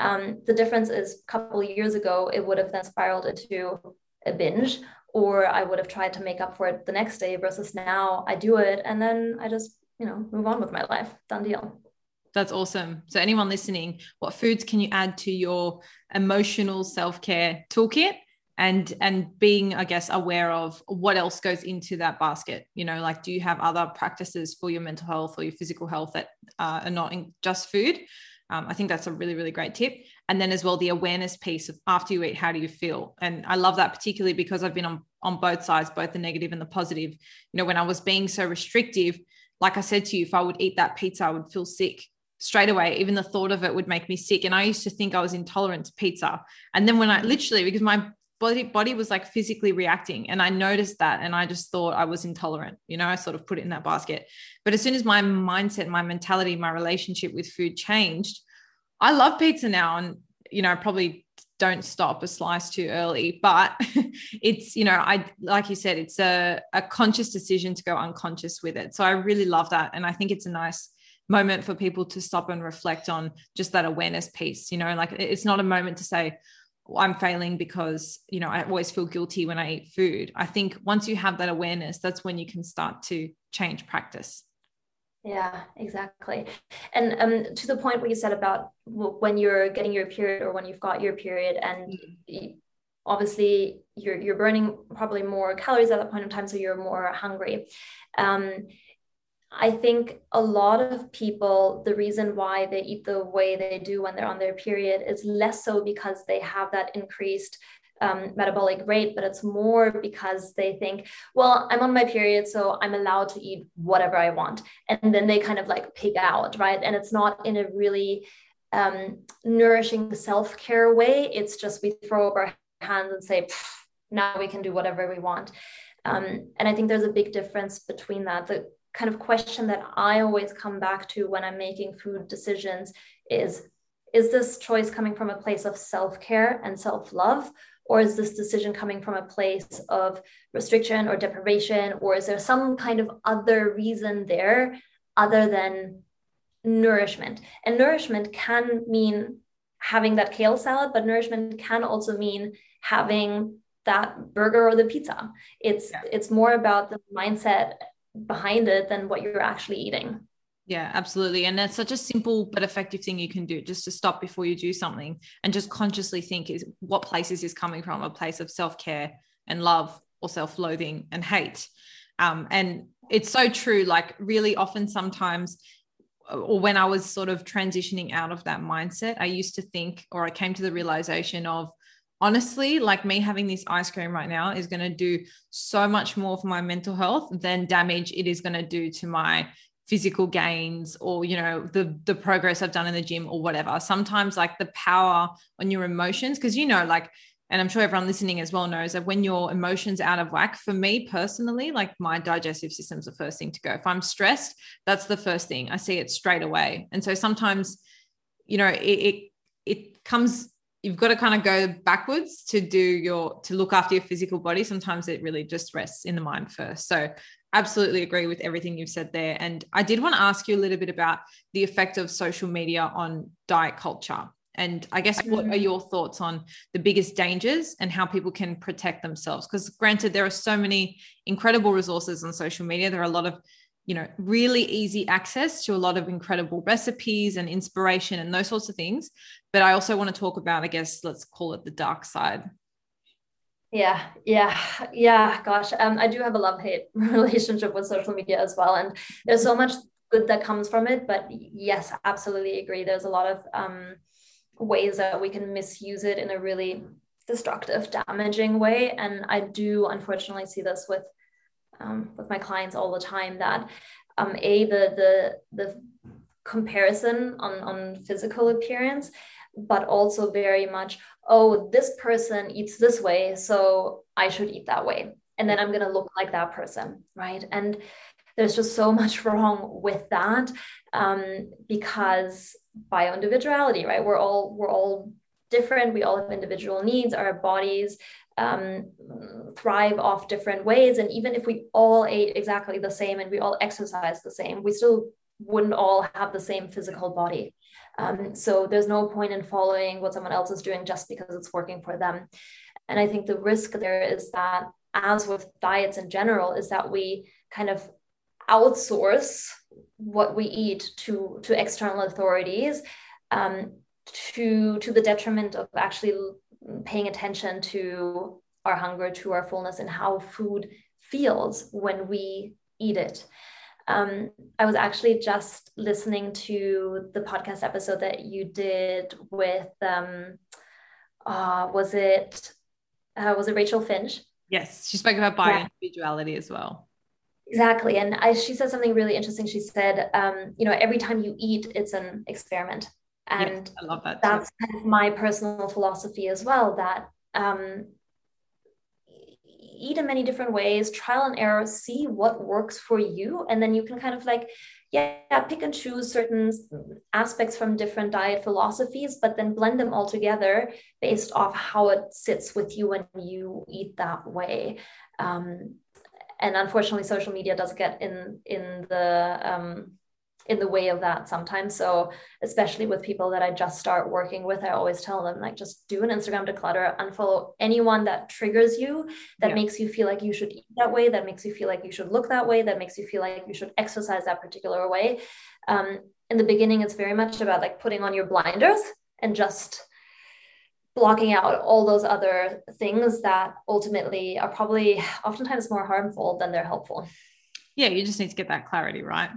Um, the difference is a couple of years ago, it would have then spiraled into a binge, or I would have tried to make up for it the next day versus now I do it and then I just, you know, move on with my life. Done deal. That's awesome. So, anyone listening, what foods can you add to your emotional self care toolkit? And and being i guess aware of what else goes into that basket you know like do you have other practices for your mental health or your physical health that uh, are not just food? Um, i think that's a really really great tip. And then as well the awareness piece of after you eat how do you feel? And i love that particularly because i've been on on both sides both the negative and the positive. You know when i was being so restrictive like i said to you if i would eat that pizza i would feel sick straight away. Even the thought of it would make me sick. And i used to think i was intolerant to pizza. And then when i literally because my body body was like physically reacting and i noticed that and i just thought i was intolerant you know i sort of put it in that basket. But as soon as my mindset my mentality my relationship with food changed i love pizza now and you know probably don't stop a slice too early but (laughs) it's you know i like you said it's a, a conscious decision to go unconscious with it. So i really love that and i think it's a nice moment for people to stop and reflect on just that awareness piece you know like it's not a moment to say I'm failing because, you know, I always feel guilty when I eat food. I think once you have that awareness, that's when you can start to change practice. Yeah, exactly. And um, to the point where you said about when you're getting your period or when you've got your period, and mm-hmm. obviously you're you're burning probably more calories at that point in time, so you're more hungry. Um, I think a lot of people, the reason why they eat the way they do when they're on their period is less so because they have that increased um, metabolic rate, but it's more because they think, well, I'm on my period, so I'm allowed to eat whatever I want. And then they kind of like pig out, right? And it's not in a really um, nourishing self care way. It's just we throw up our hands and say, now we can do whatever we want. Um, and I think there's a big difference between that. The kind of question that I always come back to when I'm making food decisions is is this choice coming from a place of self-care and self-love? Or is this decision coming from a place of restriction or deprivation? Or is there some kind of other reason there other than nourishment? And nourishment can mean having that kale salad but nourishment can also mean having that burger or the pizza. It's yeah. it's more about the mindset behind it than what you're actually eating. Yeah, absolutely. And that's such a simple but effective thing you can do just to stop before you do something and just consciously think is what place is this coming from? A place of self-care and love or self-loathing and hate. Um, and it's so true. Like really often sometimes or when I was sort of transitioning out of that mindset, I used to think, or I came to the realization of honestly, like me having this ice cream right now is going to do so much more for my mental health than damage it is going to do to my physical gains or you know the the progress I've done in the gym or whatever. Sometimes like the power on your emotions because you know like and I'm sure everyone listening as well knows that when your emotions out of whack, for me personally, like my digestive system's the first thing to go. If I'm stressed, that's the first thing. I see it straight away. And so sometimes, you know, it it, it comes you've got to kind of go backwards to do your to look after your physical body. Sometimes it really just rests in the mind first. So absolutely agree with everything you've said there. And i did want to ask you a little bit about the effect of social media on diet culture. And i guess what are mm. your thoughts on the biggest dangers and how people can protect themselves? Because granted there are so many incredible resources on social media. There are a lot of you know really easy access to a lot of incredible recipes and inspiration and those sorts of things. But i also want to talk about i guess let's call it the dark side. Yeah yeah yeah gosh. Um, i do have a love hate (laughs) relationship with social media as well and there's so much good that comes from it but yes absolutely agree. There's a lot of um, ways that we can misuse it in a really destructive damaging way and i do unfortunately see this with um, with my clients all the time that um, a the the the comparison on on physical appearance but also very much oh this person eats this way so i should eat that way. And then i'm going to look like that person right? And there's just so (laughs) much wrong with that um, because bio individuality right? We're all we're all different. We all have individual needs. Our bodies um, thrive off different ways. And even if we all ate exactly the same and we all exercise the same, we still wouldn't all have the same physical body. Um, so there's no point in following what someone else is doing just because it's working for them. And I think the risk there is that, as with diets in general, is that we kind of outsource what we eat to to external authorities um, to to the detriment of actually paying attention to our hunger, to our fullness, and how food feels when we eat it. Um, I was actually just listening to the podcast episode that you did with, um, uh, was it, uh, was it Rachel Finch? Yes, she spoke about bio individuality yeah. as well. Exactly, and I, she said something really interesting. She said, um, you know, every time you eat, it's an experiment and yes, I love that that's kind of my personal philosophy as well that um, eat in many different ways, trial and error, see what works for you. And then you can kind of like, yeah, pick and choose certain aspects from different diet philosophies, but then blend them all together based off how it sits with you when you eat that way. Um, and unfortunately, social media does get in in the um, in the way of that sometimes. So especially with people that I just start working with, I always tell them like just do an Instagram declutter, unfollow anyone that triggers you, that yeah. makes you feel like you should eat that way, that makes you feel like you should look that way, that makes you feel like you should exercise that particular way. Um, in the beginning, it's very much about like putting on your blinders and just blocking out all those other things that ultimately are probably oftentimes more harmful than they're helpful. Yeah, you just need to get that clarity, right?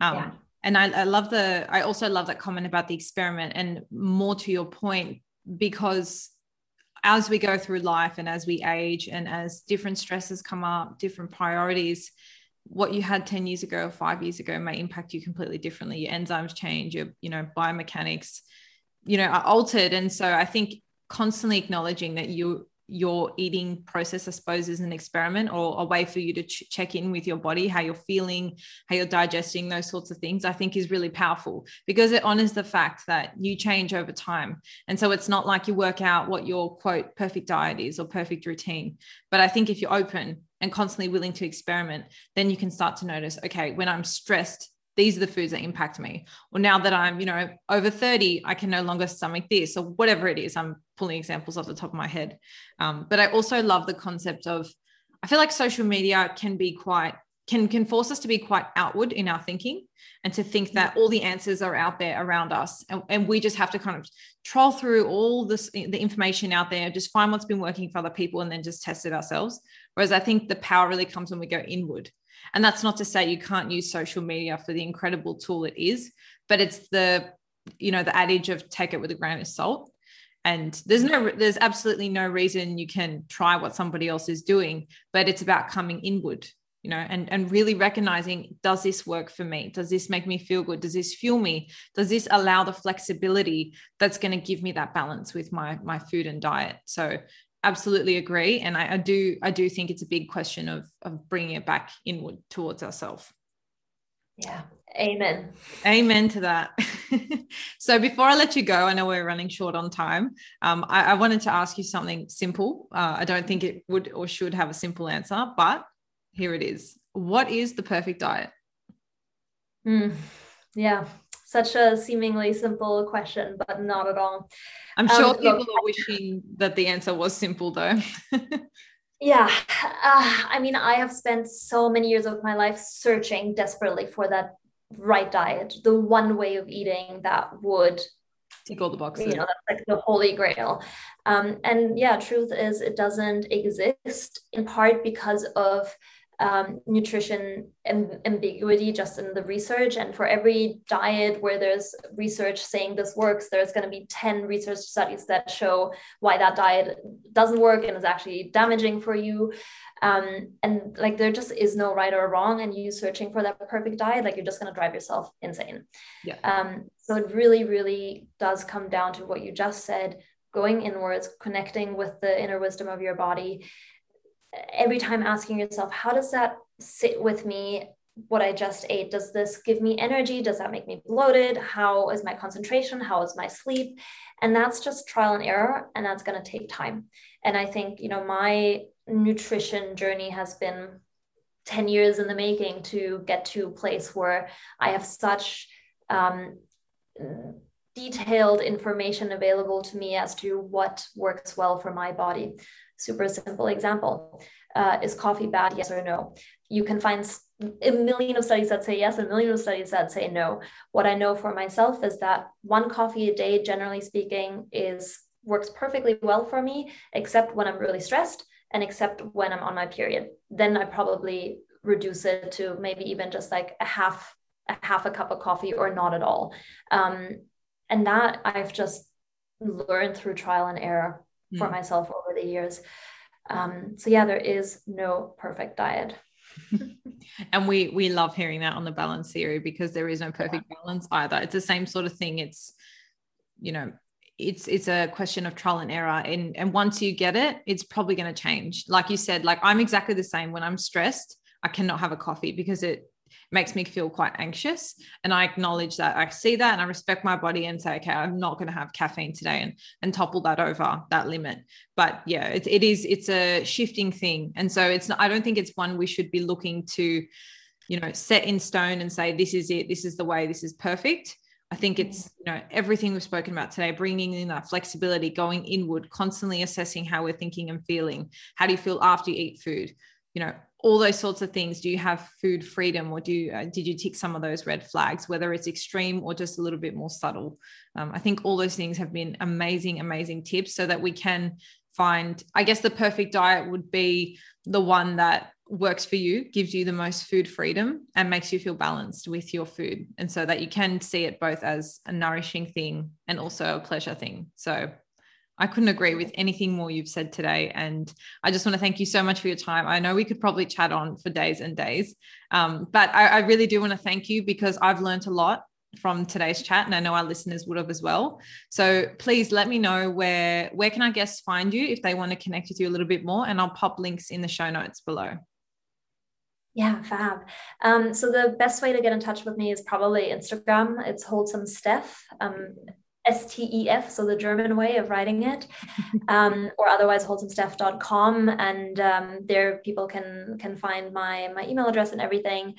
Um, yeah and I, I love the i also love that comment about the experiment and more to your point because as we go through life and as we age and as different stresses come up different priorities what you had 10 years ago or five years ago may impact you completely differently. Your enzymes change your you know biomechanics you know are altered. And so i think constantly acknowledging that you your eating process, I suppose, is an experiment or a way for you to ch- check in with your body, how you're feeling, how you're digesting, those sorts of things, I think is really powerful because it honors the fact that you change over time. And so it's not like you work out what your quote perfect diet is or perfect routine. But I think if you're open and constantly willing to experiment, then you can start to notice, okay, when I'm stressed, these are the foods that impact me. Or now that i'm you know over 30 i can no longer stomach this or whatever it is. I'm pulling examples off the top of my head. Um, but i also love the concept of i feel like social media can be quite can can force us to be quite outward in our thinking and to think that all the answers are out there around us. And, and we just have to kind of troll through all this the information out there just find what's been working for other people and then just test it ourselves. Whereas i think the power really comes when we go inward and that's not to say you can't use social media for the incredible tool it is, but it's the, you know, the adage of take it with a grain of salt. And there's no, there's absolutely no reason you can try what somebody else is doing, but it's about coming inward, you know, and, and really recognizing, does this work for me? Does this make me feel good? Does this fuel me? Does this allow the flexibility that's going to give me that balance with my, my food and diet? So absolutely agree and I, I, do i do think it's a big question of of bringing it back inward towards ourselves yeah. Amen. Amen to that. (laughs) So before i let you go i know we're running short on time um, I, I, wanted to ask you something simple. Uh, i don't think it would or should have a simple answer but here it is. What is the perfect diet? Mm, yeah such a seemingly simple question, but not at all. I'm sure um, people look, are wishing that the answer was simple, though. (laughs) yeah. Uh, I mean, I have spent so many years of my life searching desperately for that right diet, the one way of eating that would tick all the boxes. You know, that's like the holy grail. Um, and yeah, truth is, it doesn't exist in part because of um, nutrition amb- ambiguity just in the research. And for every diet where there's research saying this works, there's going to be 10 research studies that show why that diet doesn't work and is actually damaging for you. Um, and like there just is no right or wrong. And you searching for that perfect diet, like you're just going to drive yourself insane. Yeah. Um, so it really, really does come down to what you just said going inwards, connecting with the inner wisdom of your body every time asking yourself, how does that sit with me? What I just ate, does this give me energy? Does that make me bloated? How is my concentration? How is my sleep? And that's just trial and error, and that's going to take time. And I think, you know, my nutrition journey has been 10 years in the making to get to a place where I have such um, detailed information available to me as to what works well for my body super simple example. Uh, is coffee bad? Yes or no? You can find a million of studies that say yes, a million of studies that say no. What I know for myself is that one coffee a day, generally speaking, is works perfectly well for me, except when I'm really stressed and except when I'm on my period. Then I probably reduce it to maybe even just like a half a half a cup of coffee or not at all. Um, and that I've just learned through trial and error mm. for myself over the years. Um, so yeah, there is no perfect diet. (laughs) and we we love hearing that on the balance theory because there is no perfect yeah. balance either. It's the same sort of thing. It's you know it's it's a question of trial and error and and once you get it it's probably going to change like you said like i'm exactly the same when i'm stressed i cannot have a coffee because it makes me feel quite anxious. And i acknowledge that i see that and i respect my body and say okay i'm not going to have caffeine today and and topple that over that limit. But yeah it, it is it's a shifting thing. And so it's not, i don't think it's one we should be looking to you know set in stone and say this is it this is the way this is perfect. I think it's mm-hmm. you know everything we've spoken about today, bringing in that flexibility, going inward, constantly assessing how we're thinking and feeling. How do you feel after you eat food? You know, all those sorts of things. Do you have food freedom, or do you, uh, did you tick some of those red flags, whether it's extreme or just a little bit more subtle? Um, I think all those things have been amazing, amazing tips, so that we can find. I guess the perfect diet would be the one that works for you, gives you the most food freedom, and makes you feel balanced with your food. And so that you can see it both as a nourishing thing and also a pleasure thing. So I couldn't agree with anything more you've said today. And I just want to thank you so much for your time. I know we could probably chat on for days and days, um, but I, I really do want to thank you because I've learned a lot from today's chat and i know our listeners would have as well so please let me know where where can our guests find you if they want to connect with you a little bit more and i'll pop links in the show notes below yeah, fab. Um, so the best way to get in touch with me is probably Instagram. It's wholesome Stef, um, S T E F, so the German way of writing it, (laughs) um, or otherwise wholesomestef.com. And um, there people can can find my my email address and everything.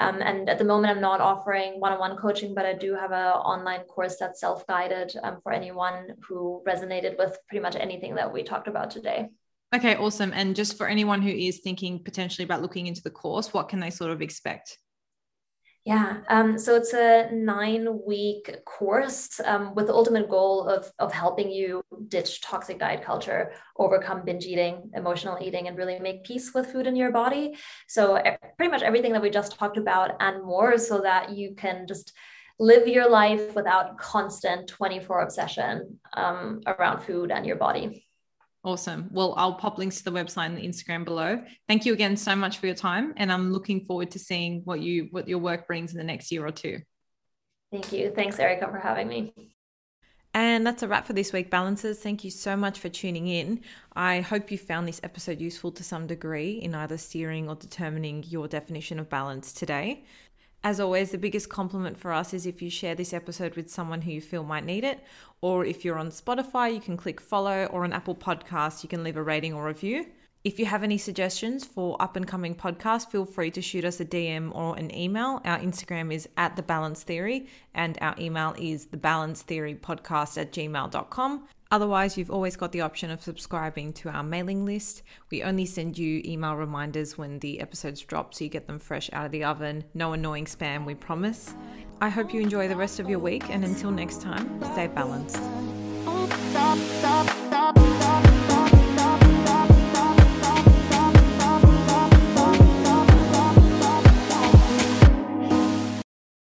Um, and at the moment, I'm not offering one-on-one coaching, but I do have an online course that's self-guided um, for anyone who resonated with pretty much anything that we talked about today. Okay, awesome. And just for anyone who is thinking potentially about looking into the course, what can they sort of expect? Yeah, um, so it's a nine week course um, with the ultimate goal of, of helping you ditch toxic diet culture, overcome binge eating, emotional eating, and really make peace with food in your body. So, pretty much everything that we just talked about and more, so that you can just live your life without constant 24 obsession um, around food and your body. Awesome. Well, I'll pop links to the website and the Instagram below. Thank you again so much for your time, and I'm looking forward to seeing what you what your work brings in the next year or two. Thank you. Thanks, Erica, for having me. And that's a wrap for this week, Balancers. Thank you so much for tuning in. I hope you found this episode useful to some degree in either steering or determining your definition of balance today. As always, the biggest compliment for us is if you share this episode with someone who you feel might need it. Or if you're on Spotify, you can click follow, or on Apple Podcasts, you can leave a rating or review. If you have any suggestions for up and coming podcasts, feel free to shoot us a DM or an email. Our Instagram is at the balance theory, and our email is thebalancetheorypodcast balance theory podcast at gmail.com. Otherwise, you've always got the option of subscribing to our mailing list. We only send you email reminders when the episodes drop so you get them fresh out of the oven. No annoying spam, we promise. I hope you enjoy the rest of your week, and until next time, stay balanced.